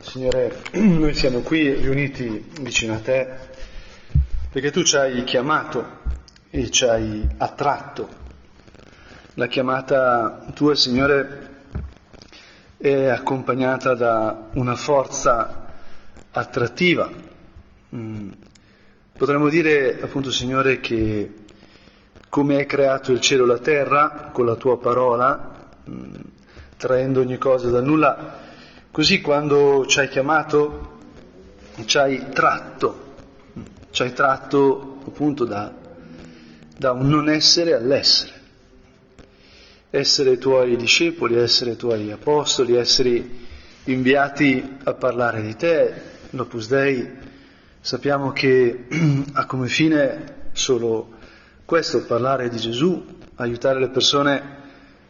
Signore, noi siamo qui riuniti vicino a te perché tu ci hai chiamato e ci hai attratto. La chiamata tua, Signore, è accompagnata da una forza attrattiva. Mm. Potremmo dire, appunto, Signore, che come hai creato il cielo e la terra con la tua parola, mm, traendo ogni cosa dal nulla, così quando ci hai chiamato, ci hai tratto, ci hai tratto appunto da, da un non essere all'essere. Essere tuoi discepoli, essere tuoi apostoli, essere inviati a parlare di te, l'Opus Dei, sappiamo che ha come fine solo questo, parlare di Gesù, aiutare le persone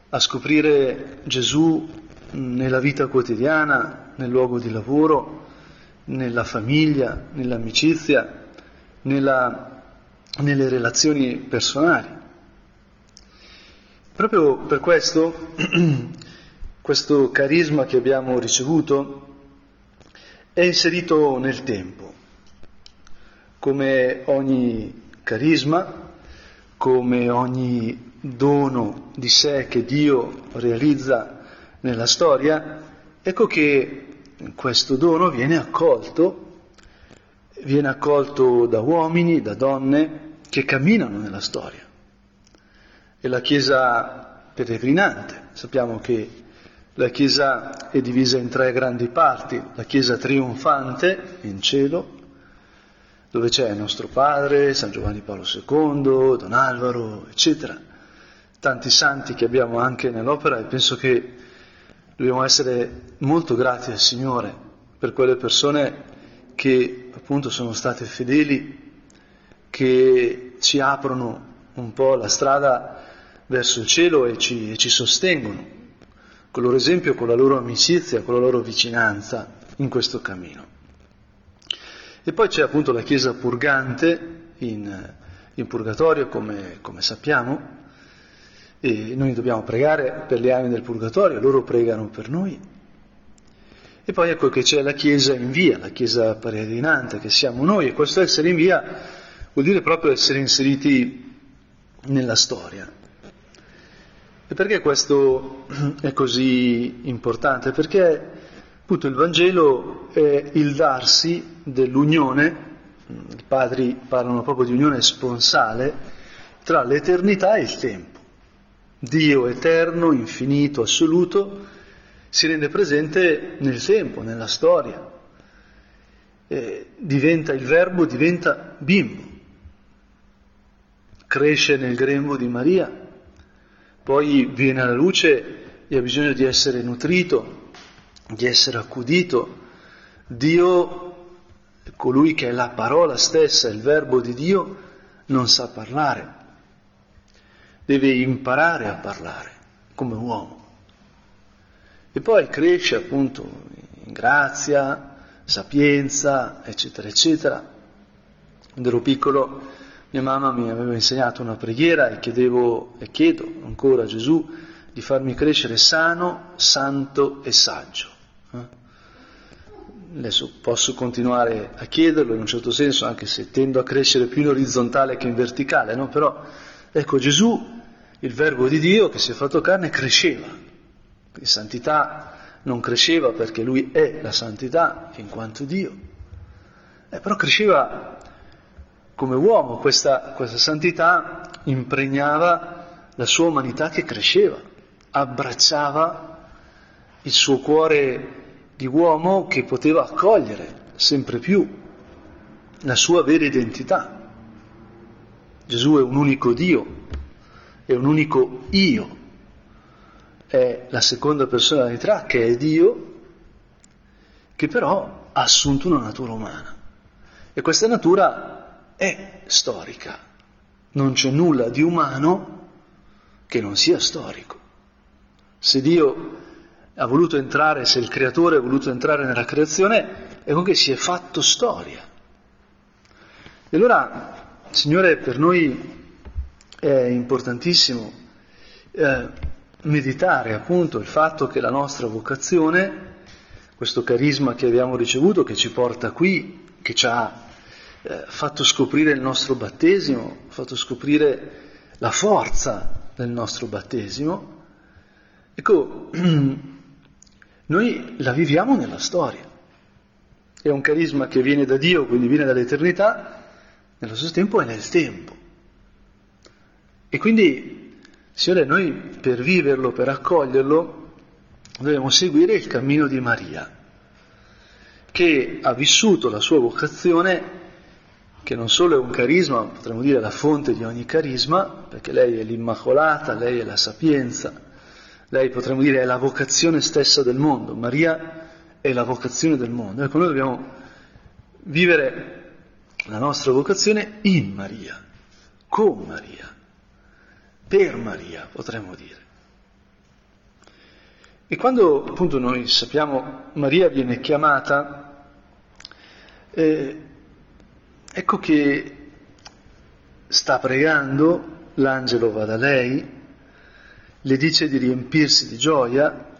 a scoprire Gesù nella vita quotidiana, nel luogo di lavoro, nella famiglia, nell'amicizia, nella, nelle relazioni personali. Proprio per questo, questo carisma che abbiamo ricevuto è inserito nel tempo. Come ogni carisma, come ogni dono di sé che Dio realizza nella storia, ecco che questo dono viene accolto, viene accolto da uomini, da donne che camminano nella storia. E la Chiesa peregrinante, sappiamo che la Chiesa è divisa in tre grandi parti, la Chiesa trionfante in cielo, dove c'è nostro padre, San Giovanni Paolo II, Don Alvaro, eccetera, tanti santi che abbiamo anche nell'opera e penso che dobbiamo essere molto grati al Signore per quelle persone che appunto sono state fedeli, che ci aprono un po' la strada verso il cielo e ci, e ci sostengono con il loro esempio, con la loro amicizia, con la loro vicinanza in questo cammino. E poi c'è appunto la Chiesa purgante in, in purgatorio, come, come, sappiamo, e noi dobbiamo pregare per le anime del purgatorio, loro pregano per noi. E poi ecco che c'è la Chiesa in via, la Chiesa peregrinante, che siamo noi, e questo essere in via vuol dire proprio essere inseriti nella storia. E perché questo è così importante? Perché Appunto il Vangelo è il darsi dell'unione, i padri parlano proprio di unione sponsale, tra l'eternità e il tempo. Dio eterno, infinito, assoluto, si rende presente nel tempo, nella storia. E diventa il verbo, diventa bimbo. Cresce nel grembo di Maria, poi viene alla luce e ha bisogno di essere nutrito, di essere accudito. Dio, colui che è la parola stessa, il verbo di Dio, non sa parlare, deve imparare a parlare come uomo. E poi cresce appunto in grazia, sapienza, eccetera, eccetera. Quando ero piccolo mia mamma mi aveva insegnato una preghiera e chiedevo e chiedo ancora a Gesù di farmi crescere sano, santo e saggio. Adesso posso continuare a chiederlo in un certo senso, anche se tendo a crescere più in orizzontale che in verticale, no? Però ecco Gesù, il verbo di Dio che si è fatto carne, cresceva. In santità non cresceva perché lui è la santità in quanto Dio, eh, però cresceva come uomo, questa, questa santità impregnava la sua umanità che cresceva, abbracciava il suo cuore di uomo che poteva accogliere sempre più la sua vera identità. Gesù è un unico Dio, è un unico io, è la seconda persona di Tra che è Dio, che però ha assunto una natura umana. E questa natura è storica. Non c'è nulla di umano che non sia storico. Se Dio ha voluto entrare, se il creatore ha voluto entrare nella creazione, è con che si è fatto storia. E allora, Signore, per noi è importantissimo eh, meditare appunto il fatto che la nostra vocazione questo carisma che abbiamo ricevuto, che ci porta qui, che ci ha eh, fatto scoprire il nostro battesimo, fatto scoprire la forza del nostro battesimo, ecco, noi la viviamo nella storia. È un carisma che viene da Dio, quindi viene dall'eternità, nello stesso tempo è nel tempo. E quindi, Signore, noi per viverlo, per accoglierlo, dobbiamo seguire il cammino di Maria, che ha vissuto la sua vocazione, che non solo è un carisma, potremmo dire la fonte di ogni carisma, perché lei è l'Immacolata, lei è la sapienza, lei potremmo dire è la vocazione stessa del mondo, Maria è la vocazione del mondo. Ecco, noi dobbiamo vivere la nostra vocazione in Maria, con Maria, per Maria, potremmo dire. E quando appunto noi sappiamo Maria viene chiamata, eh, ecco che sta pregando, l'angelo va da lei, le dice di riempirsi di gioia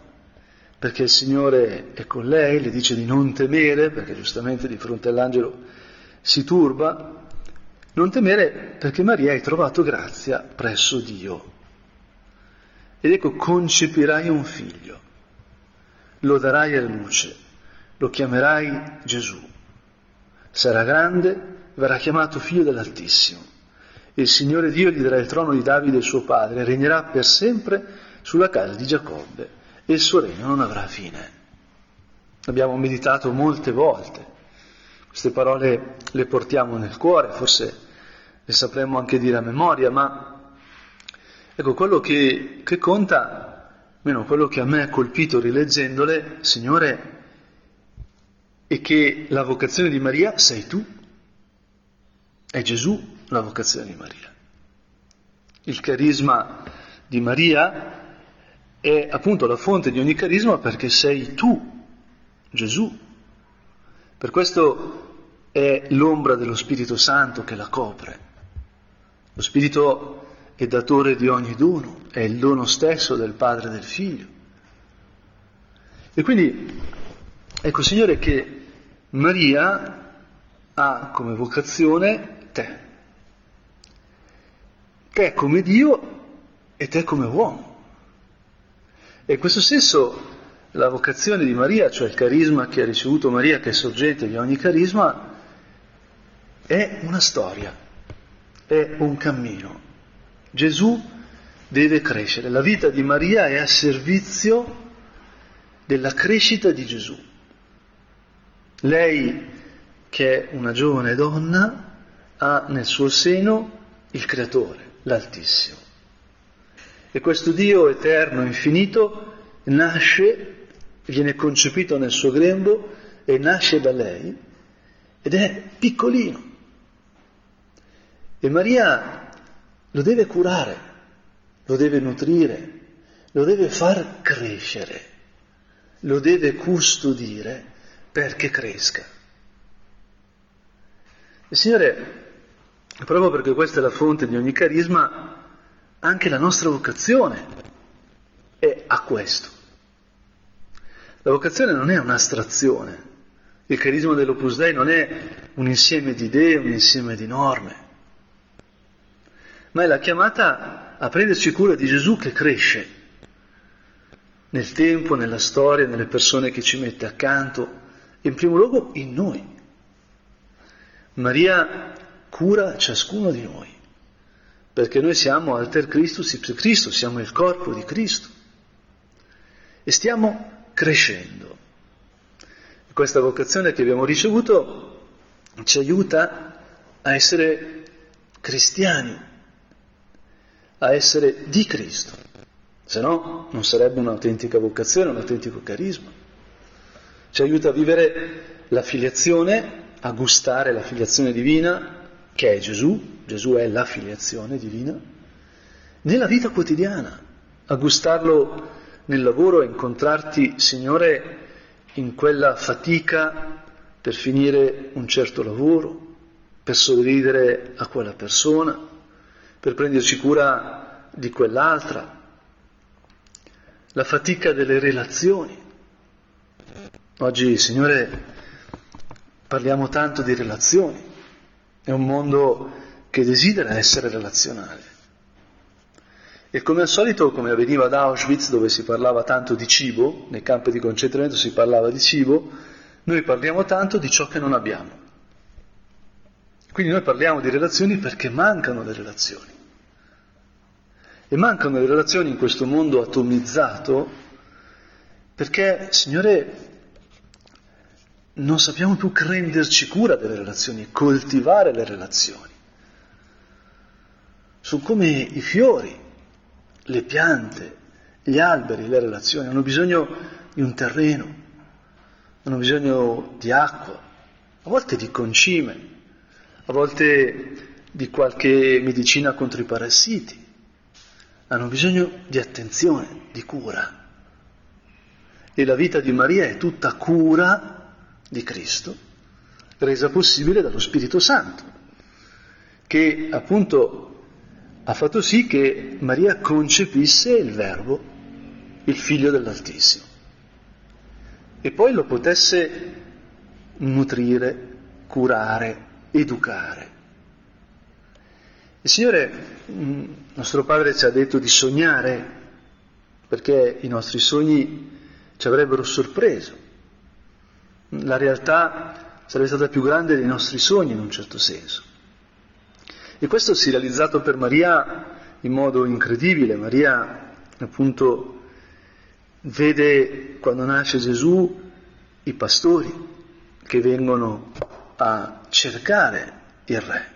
perché il Signore è con lei, le dice di non temere perché giustamente di fronte all'angelo si turba, non temere perché Maria hai trovato grazia presso Dio. Ed ecco, concepirai un figlio, lo darai alla luce, lo chiamerai Gesù. Sarà grande, verrà chiamato figlio dell'Altissimo. Il Signore Dio gli darà il trono di Davide suo padre, e regnerà per sempre sulla casa di Giacobbe e il suo regno non avrà fine. Abbiamo meditato molte volte. Queste parole le portiamo nel cuore, forse le sapremmo anche dire a memoria, ma Ecco, quello che, che conta, almeno quello che a me ha colpito rileggendole, Signore, è che la vocazione di Maria sei tu. È Gesù la vocazione di Maria. Il carisma di Maria è appunto la fonte di ogni carisma perché sei tu, Gesù. Per questo è l'ombra dello Spirito Santo che la copre. Lo Spirito è datore di ogni dono, è il dono stesso del Padre e del Figlio. E quindi ecco Signore che Maria ha come vocazione te, te come Dio e te come uomo. E in questo senso la vocazione di Maria, cioè il carisma che ha ricevuto Maria, che è sorgente di ogni carisma, è una storia, è un cammino. Gesù deve crescere, la vita di Maria è a servizio della crescita di Gesù. Lei, che è una giovane donna, ha nel suo seno il Creatore, l'Altissimo. E questo Dio eterno, infinito, nasce, viene concepito nel suo grembo e nasce da lei ed è piccolino. E Maria lo deve curare, lo deve nutrire, lo deve far crescere, lo deve custodire perché cresca. Il Signore, proprio perché questa è la fonte di ogni carisma, anche la nostra vocazione è a questo. La vocazione non è un'astrazione, il carisma dell'Opus Dei non è un insieme di idee, un insieme di norme ma è la chiamata a prenderci cura di Gesù che cresce nel tempo, nella storia, nelle persone che ci mette accanto, in primo luogo in noi. Maria cura ciascuno di noi, perché noi siamo alter Christus ipse Cristo, siamo il corpo di Cristo e stiamo crescendo. Questa vocazione che abbiamo ricevuto ci aiuta a essere cristiani, a essere di Cristo, se no non sarebbe un'autentica vocazione, un autentico carisma. Ci aiuta a vivere la filiazione, a gustare la filiazione divina, che è Gesù, Gesù è la filiazione divina, nella vita quotidiana, a gustarlo nel lavoro, a incontrarti, Signore, in quella fatica per finire un certo lavoro, per sorridere a quella persona, per prenderci cura di quell'altra, la fatica delle relazioni. Oggi, Signore, parliamo tanto di relazioni, è un mondo che desidera essere relazionale. E come al solito, come avveniva ad Auschwitz, dove si parlava tanto di cibo, nei campi di concentramento si parlava di cibo, noi parliamo tanto di ciò che non abbiamo. Quindi noi parliamo di relazioni perché mancano le relazioni. E mancano le relazioni in questo mondo atomizzato perché, Signore, non sappiamo più prenderci cura delle relazioni, coltivare le relazioni. Sono come i fiori, le piante, gli alberi, le relazioni, hanno bisogno di un terreno, hanno bisogno di acqua, a volte di concime, a volte di qualche medicina contro i parassiti, hanno bisogno di attenzione, di cura. E la vita di Maria è tutta cura di Cristo, resa possibile dallo Spirito Santo, che appunto ha fatto sì che Maria concepisse il Verbo, il Figlio dell'Altissimo, e poi lo potesse nutrire, curare, educare. Il Signore, mm, nostro Padre, ci ha detto di sognare perché i nostri sogni ci avrebbero sorpreso la realtà sarebbe stata più grande dei nostri sogni in un certo senso. E questo si è realizzato per Maria in modo incredibile. Maria appunto vede quando nasce Gesù i pastori che vengono a cercare il re.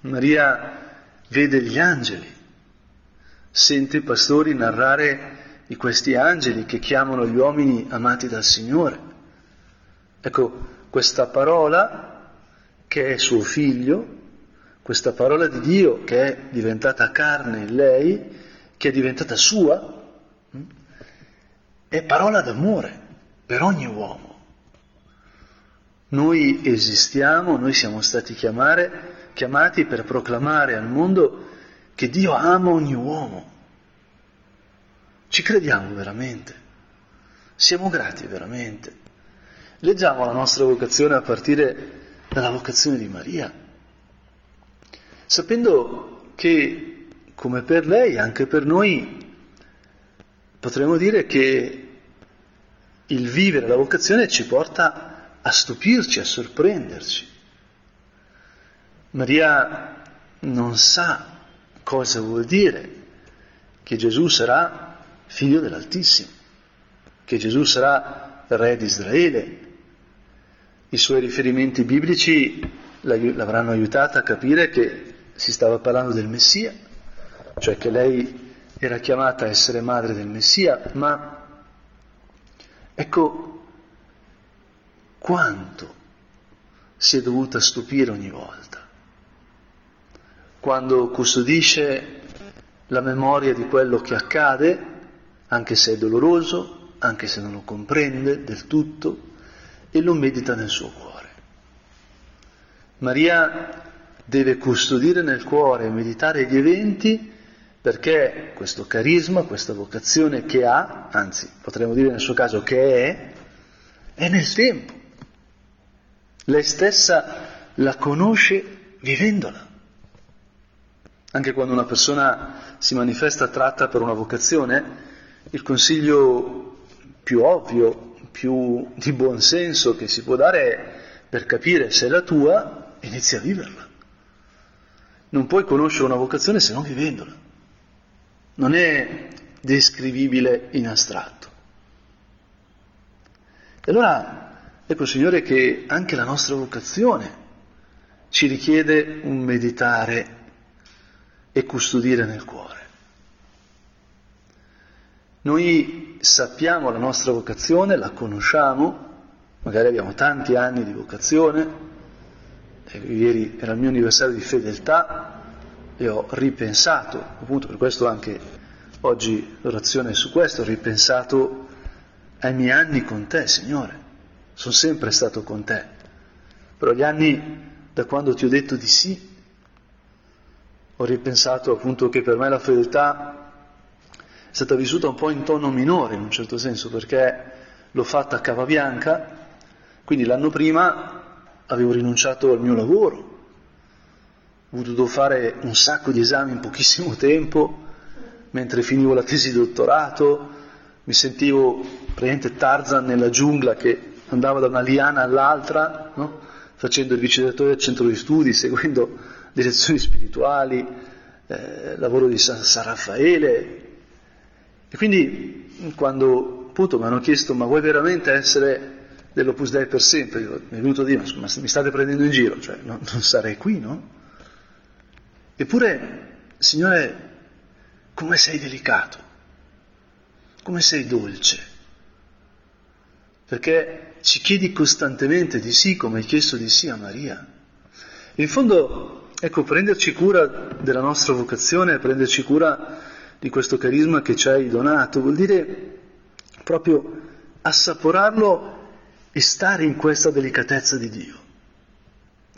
Maria vede gli angeli, sente i pastori narrare di questi angeli che chiamano gli uomini amati dal Signore. Ecco, questa parola che è suo figlio, questa parola di Dio che è diventata carne in lei, che è diventata sua, hm, è parola d'amore per ogni uomo. Noi esistiamo, noi siamo stati chiamare, chiamati per proclamare al mondo che Dio ama ogni uomo. Ci crediamo veramente? Siamo grati veramente? Leggiamo la nostra vocazione a partire dalla vocazione di Maria, sapendo che, come per lei, anche per noi, potremmo dire che il vivere la vocazione ci porta a stupirci, a sorprenderci. Maria non sa cosa vuol dire che Gesù sarà figlio dell'Altissimo, che Gesù sarà re di Israele, i suoi riferimenti biblici l'avranno aiutata a capire che si stava parlando del Messia, cioè che lei era chiamata a essere madre del Messia, ma ecco quanto si è dovuta stupire ogni volta, quando custodisce la memoria di quello che accade, anche se è doloroso, anche se non lo comprende del tutto, e lo medita nel suo cuore. Maria deve custodire nel cuore e meditare gli eventi perché questo carisma, questa vocazione che ha, anzi potremmo dire nel suo caso che è, è nel tempo. Lei stessa la conosce vivendola. Anche quando una persona si manifesta tratta per una vocazione, il consiglio più ovvio, più di buon senso che si può dare per capire se è la tua, inizia a viverla. Non puoi conoscere una vocazione se non vivendola. Non è descrivibile in astratto. E allora ecco Signore che anche la nostra vocazione ci richiede un meditare e custodire nel cuore. Noi sappiamo la nostra vocazione, la conosciamo, magari abbiamo tanti anni di vocazione, ieri era il mio anniversario di fedeltà e ho ripensato, appunto per questo anche oggi l'orazione è su questo, ho ripensato ai miei anni con te, Signore, sono sempre stato con te, però gli anni da quando ti ho detto di sì, ho ripensato appunto che per me la fedeltà è stata vissuta un po' in tono minore in un certo senso, perché l'ho fatta a cava bianca, quindi l'anno prima avevo rinunciato al mio lavoro, ho dovuto fare un sacco di esami in pochissimo tempo, mentre finivo la tesi di dottorato, mi sentivo praticamente Tarzan nella giungla che andava da una liana all'altra, no? facendo il vice direttore del centro di studi, seguendo direzioni spirituali, eh, lavoro di San, San Raffaele. E quindi quando appunto mi hanno chiesto ma vuoi veramente essere dell'Opus Dei per sempre? Io, mi è venuto a dire ma mi state prendendo in giro, cioè non, non sarei qui, no? Eppure, Signore, come sei delicato, come sei dolce, perché ci chiedi costantemente di sì come hai chiesto di sì a Maria. In fondo, ecco, prenderci cura della nostra vocazione, prenderci cura di questo carisma che ci hai donato, vuol dire proprio assaporarlo e stare in questa delicatezza di Dio,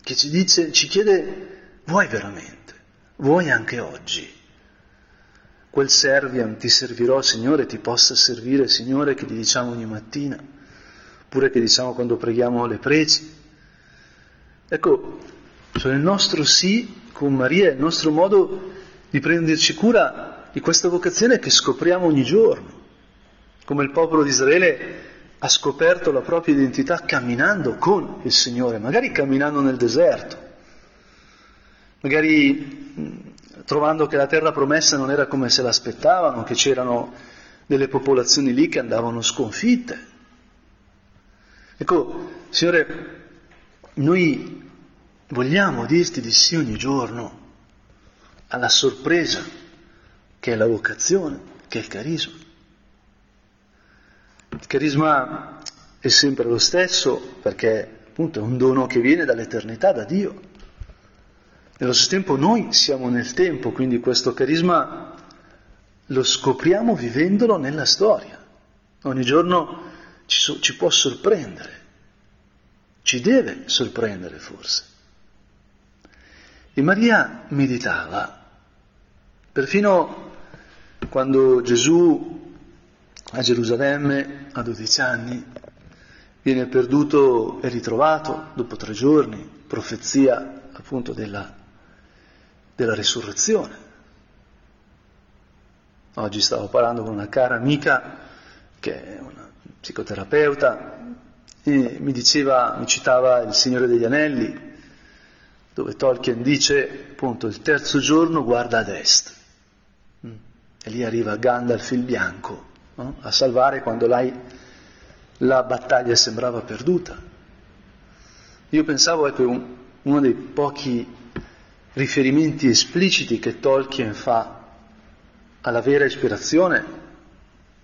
che ci dice, ci chiede, vuoi veramente, vuoi anche oggi? Quel serviam ti servirò, Signore, ti possa servire, Signore, che ti diciamo ogni mattina, oppure che diciamo quando preghiamo le preci. Ecco, cioè il nostro sì con Maria è il nostro modo di prenderci cura di questa vocazione che scopriamo ogni giorno, come il popolo di Israele ha scoperto la propria identità camminando con il Signore, magari camminando nel deserto, magari trovando che la terra promessa non era come se l'aspettavano, che c'erano delle popolazioni lì che andavano sconfitte. Ecco, Signore, noi vogliamo dirti di sì ogni giorno alla sorpresa che è la vocazione, che è il carisma. Il carisma è sempre lo stesso perché appunto è un dono che viene dall'eternità, da Dio. Nello stesso tempo noi siamo nel tempo, quindi questo carisma lo scopriamo vivendolo nella storia. Ogni giorno ci, so, ci può sorprendere, ci deve sorprendere forse. E Maria meditava, perfino quando Gesù a Gerusalemme a 12 anni viene perduto e ritrovato dopo tre giorni, profezia appunto della della risurrezione. Oggi stavo parlando con una cara amica che è una psicoterapeuta e mi diceva, mi citava Il Signore degli Anelli, dove Tolkien dice appunto il terzo giorno guarda ad est mm. e lì arriva Gandalf il bianco no? a salvare quando la battaglia sembrava perduta. Io pensavo, ecco, un, uno dei pochi riferimenti espliciti che Tolkien fa alla vera ispirazione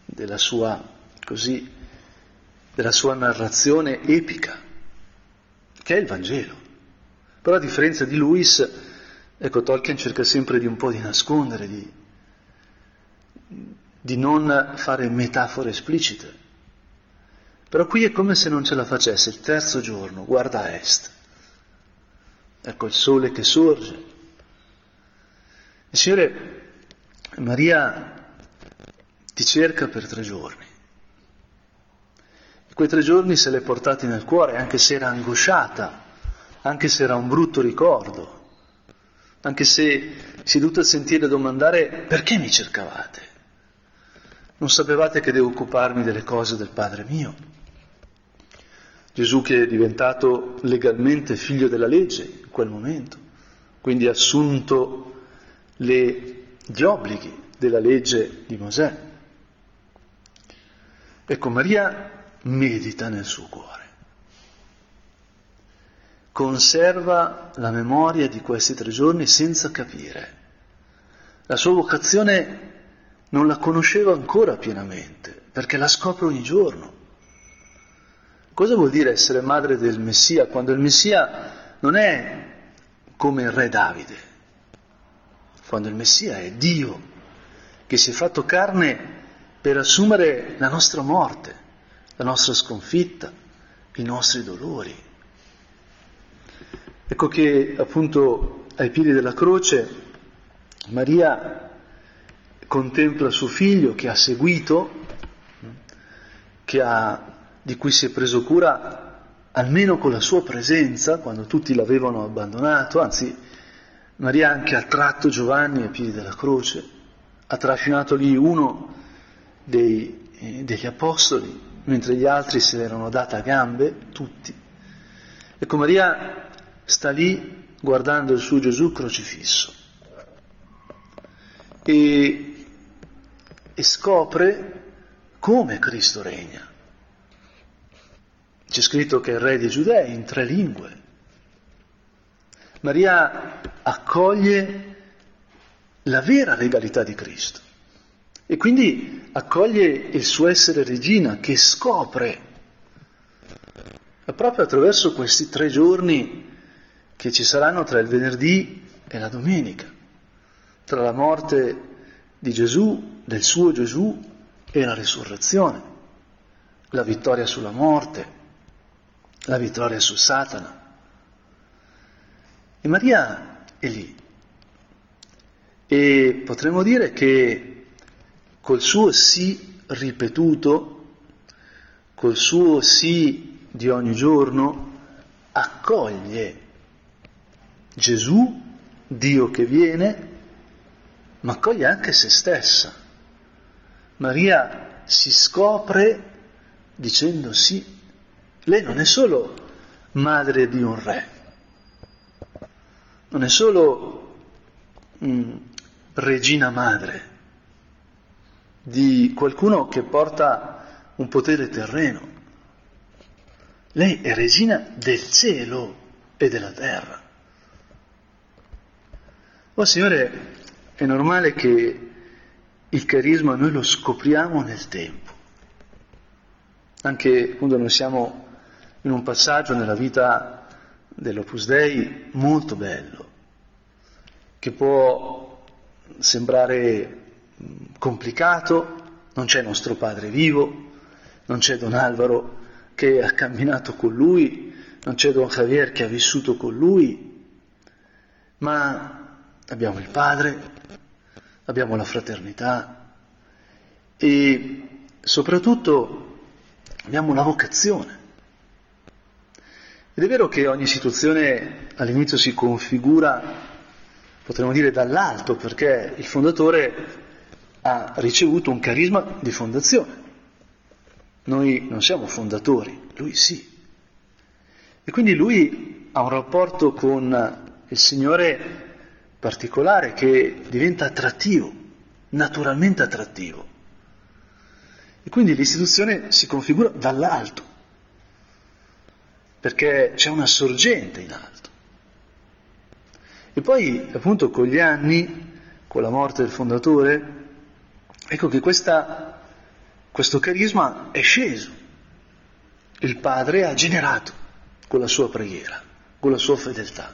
della sua, così, della sua narrazione epica, che è il Vangelo. Però a differenza di Lewis, ecco, Tolkien cerca sempre di un po' di nascondere, di, di non fare metafore esplicite. Però qui è come se non ce la facesse. Il terzo giorno, guarda a est. Ecco il sole che sorge. Il Signore, Maria ti cerca per tre giorni. Quei tre giorni se l'è portati nel cuore, anche se era angosciata, anche se era un brutto ricordo, anche se si è dovuta sentire domandare perché mi cercavate? Non sapevate che devo occuparmi delle cose del Padre mio? Gesù che è diventato legalmente figlio della legge in quel momento, quindi ha assunto le, gli obblighi della legge di Mosè. Ecco, Maria medita nel suo cuore, conserva la memoria di questi tre giorni senza capire. La sua vocazione non la conosceva ancora pienamente, perché la scopre ogni giorno. Cosa vuol dire essere madre del Messia quando il Messia non è come il re Davide, quando il Messia è Dio che si è fatto carne per assumere la nostra morte, la nostra sconfitta, i nostri dolori. Ecco che appunto ai piedi della croce Maria contempla suo figlio che ha seguito, che ha di cui si è preso cura almeno con la sua presenza, quando tutti l'avevano abbandonato, anzi Maria anche ha tratto Giovanni ai piedi della croce, ha trascinato lì uno dei, eh, degli apostoli, mentre gli altri se l'erano data a gambe, tutti. Ecco, Maria sta lì guardando il suo Gesù crocifisso e, e scopre come Cristo regna. C'è scritto che è il re dei giudei in tre lingue. Maria accoglie la vera legalità di Cristo e quindi accoglie il suo essere regina che scopre proprio attraverso questi tre giorni che ci saranno tra il venerdì e la domenica, tra la morte di Gesù, del suo Gesù e la risurrezione, la vittoria sulla morte, la vittoria su Satana. E Maria è lì. E potremmo dire che col suo sì ripetuto, col suo sì di ogni giorno, accoglie Gesù, Dio che viene, ma accoglie anche se stessa. Maria si scopre dicendo sì lei non è solo madre di un re, non è solo mh, mm, regina madre di qualcuno che porta un potere terreno. Lei è regina del cielo e della terra. Oh Signore, è normale che il carisma noi lo scopriamo nel tempo. Anche quando non siamo in un passaggio nella vita dell'Opus Dei molto bello, che può sembrare complicato, non c'è nostro padre vivo, non c'è Don Alvaro che ha camminato con lui, non c'è Don Javier che ha vissuto con lui, ma abbiamo il padre, abbiamo la fraternità e soprattutto abbiamo la vocazione. Ed è vero che ogni situazione all'inizio si configura, potremmo dire, dall'alto, perché il fondatore ha ricevuto un carisma di fondazione. Noi non siamo fondatori, lui sì. E quindi lui ha un rapporto con il Signore particolare che diventa attrattivo, naturalmente attrattivo. E quindi l'istituzione si configura dall'alto perché c'è una sorgente in alto. E poi, appunto, con gli anni, con la morte del fondatore, ecco che questa, questo carisma è sceso. Il padre ha generato con la sua preghiera, con la sua fedeltà.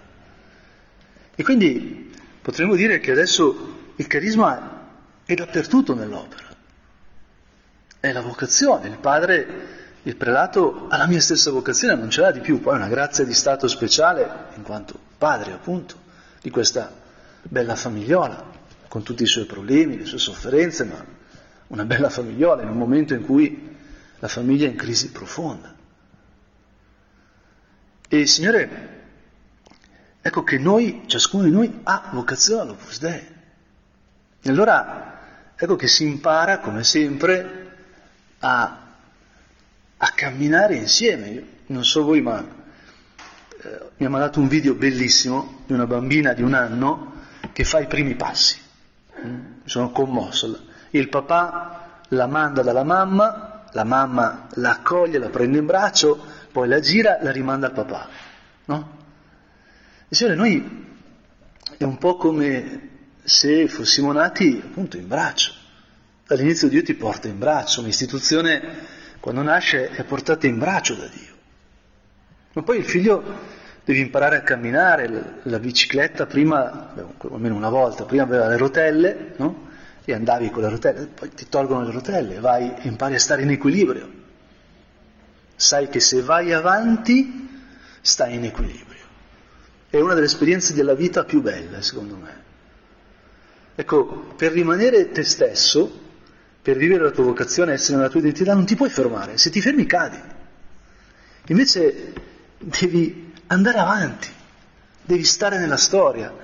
E quindi potremmo dire che adesso il carisma è dappertutto nell'opera. È la vocazione, il padre il prelato ha la mia stessa vocazione, non ce l'ha di più, poi è una grazia di stato speciale, in quanto padre appunto di questa bella famigliola, con tutti i suoi problemi, le sue sofferenze, ma una bella famigliola in un momento in cui la famiglia è in crisi profonda. E Signore, ecco che noi, ciascuno di noi, ha vocazione all'Opus Dei. E allora ecco che si impara, come sempre, a a camminare insieme. Io non so voi, ma eh, mi ha mandato un video bellissimo di una bambina di un anno che fa i primi passi. Mm? Sono commosso. Il papà la manda dalla mamma, la mamma la accoglie, la prende in braccio, poi la gira, la rimanda al papà. No? Signore, noi è un po' come se fossimo nati appunto in braccio. Dall'inizio Dio ti porta in braccio, un'istituzione quando nasce è portata in braccio da Dio. Ma poi il figlio deve imparare a camminare, la bicicletta prima, almeno una volta, prima aveva le rotelle, no? E andavi con le rotelle, poi ti tolgono le rotelle, vai impari a stare in equilibrio. Sai che se vai avanti stai in equilibrio. È una delle esperienze della vita più belle, secondo me. Ecco, per rimanere te stesso, per vivere la tua vocazione, essere nella tua identità, non ti puoi fermare. Se ti fermi cadi. Invece devi andare avanti, devi stare nella storia.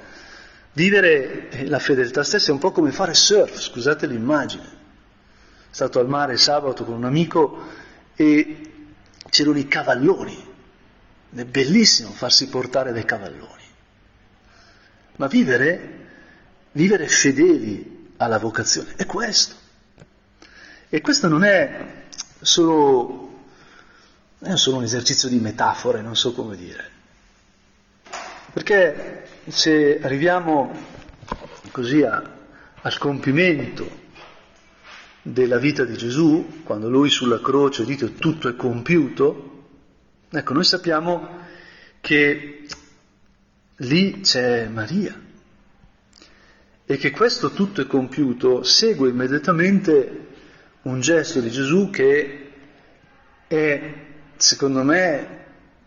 Vivere la fedeltà stessa è un po' come fare surf, scusate l'immagine. Sono stato al mare sabato con un amico e c'erano i cavalloni. È bellissimo farsi portare dai cavalloni. Ma vivere, vivere fedeli alla vocazione è questo. E questo non è solo, è solo un esercizio di metafore, non so come dire. Perché se arriviamo così a, al compimento della vita di Gesù, quando lui sulla croce dice tutto è compiuto, ecco, noi sappiamo che lì c'è Maria e che questo tutto è compiuto segue immediatamente un gesto di Gesù che è, secondo me,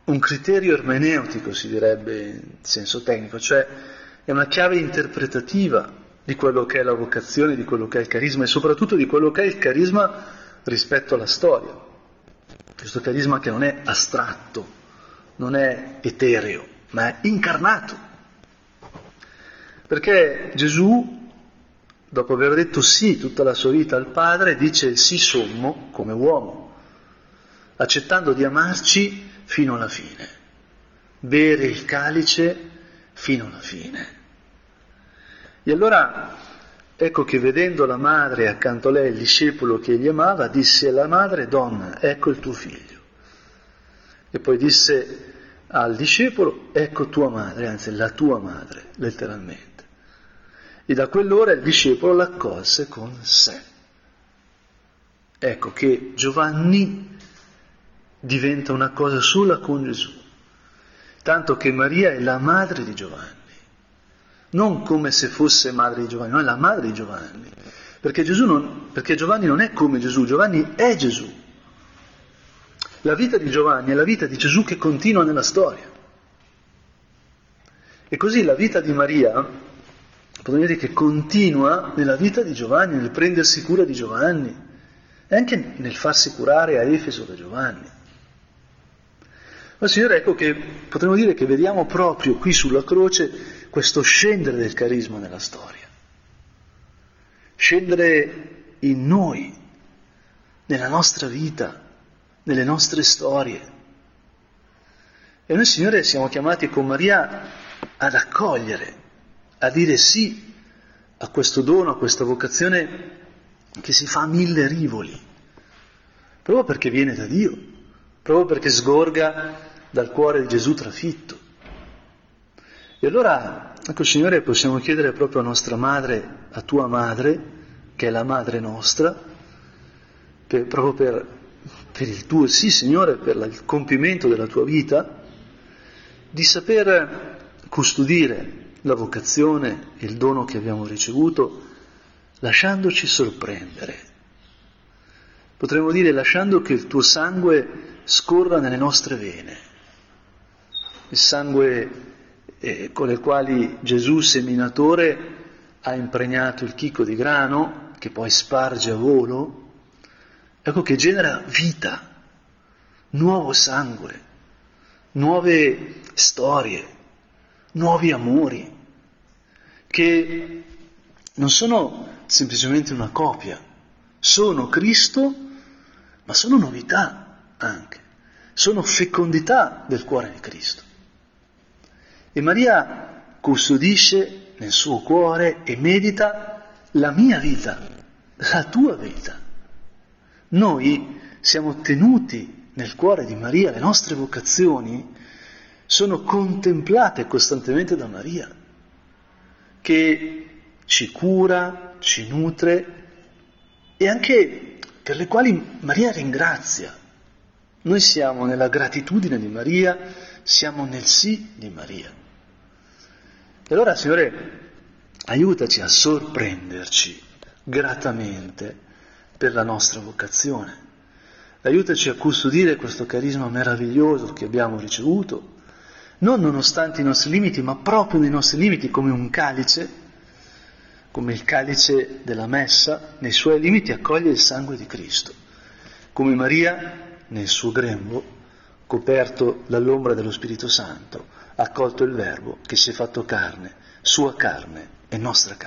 un criterio ermeneutico, si direbbe in senso tecnico, cioè è una chiave interpretativa di quello che è la vocazione, di quello che è il carisma e soprattutto di quello che è il carisma rispetto alla storia. Questo carisma che non è astratto, non è etereo, ma è incarnato. Perché Gesù, dopo aver detto sì tutta la sua vita al Padre, dice sì sommo come uomo, accettando di amarci fino alla fine, bere il calice fino alla fine. E allora ecco che vedendo la madre accanto a lei, il discepolo che egli amava, disse alla madre, donna, ecco il tuo figlio. E poi disse al discepolo, ecco tua madre, anzi la tua madre, letteralmente. E da quell'ora il discepolo l'accolse con sé. Ecco che Giovanni diventa una cosa sola con Gesù, tanto che Maria è la madre di Giovanni, non come se fosse madre di Giovanni, no, è la madre di Giovanni, perché, non, perché Giovanni non è come Gesù, Giovanni è Gesù. La vita di Giovanni è la vita di Gesù che continua nella storia. E così la vita di Maria, potremmo dire che continua nella vita di Giovanni, nel prendersi cura di Giovanni e anche nel farsi curare a Efeso da Giovanni. Ma Signore, ecco che potremmo dire che vediamo proprio qui sulla croce questo scendere del carisma nella storia. Scendere in noi, nella nostra vita, nelle nostre storie. E noi, Signore, siamo chiamati con Maria ad accogliere, a dire sì a questo dono, a questa vocazione che si fa a mille rivoli, proprio perché viene da Dio, proprio perché sgorga dal cuore di Gesù trafitto. E allora, ecco Signore, possiamo chiedere proprio a nostra madre, a tua madre, che è la madre nostra, per, proprio per per il tuo sì, Signore, per il compimento della tua vita, di saper custodire la vocazione il dono che abbiamo ricevuto, lasciandoci sorprendere. Potremmo dire lasciando che il tuo sangue scorra nelle nostre vene, il sangue eh, con il quale Gesù, seminatore, ha impregnato il chicco di grano, che poi sparge a volo, ecco che genera vita, nuovo sangue, nuove storie, nuovi amori, che non sono semplicemente una copia, sono Cristo, ma sono novità anche, sono fecondità del cuore di Cristo. E Maria custodisce nel suo cuore e medita la mia vita, la tua vita. Noi siamo tenuti nel cuore di Maria, le nostre vocazioni sono contemplate costantemente da Maria, che ci cura, ci nutre e anche per le quali Maria ringrazia. Noi siamo nella gratitudine di Maria, siamo nel sì di Maria. E allora, Signore, aiutaci a sorprenderci gratamente per la nostra vocazione. Aiutaci a custodire questo carisma meraviglioso che abbiamo ricevuto, non nonostante i nostri limiti, ma proprio nei nostri limiti, come un calice, come il calice della messa, nei suoi limiti accoglie il sangue di Cristo, come Maria nel suo grembo coperto dall'ombra dello Spirito Santo, accolto il Verbo che si è fatto carne, sua carne e nostra carne.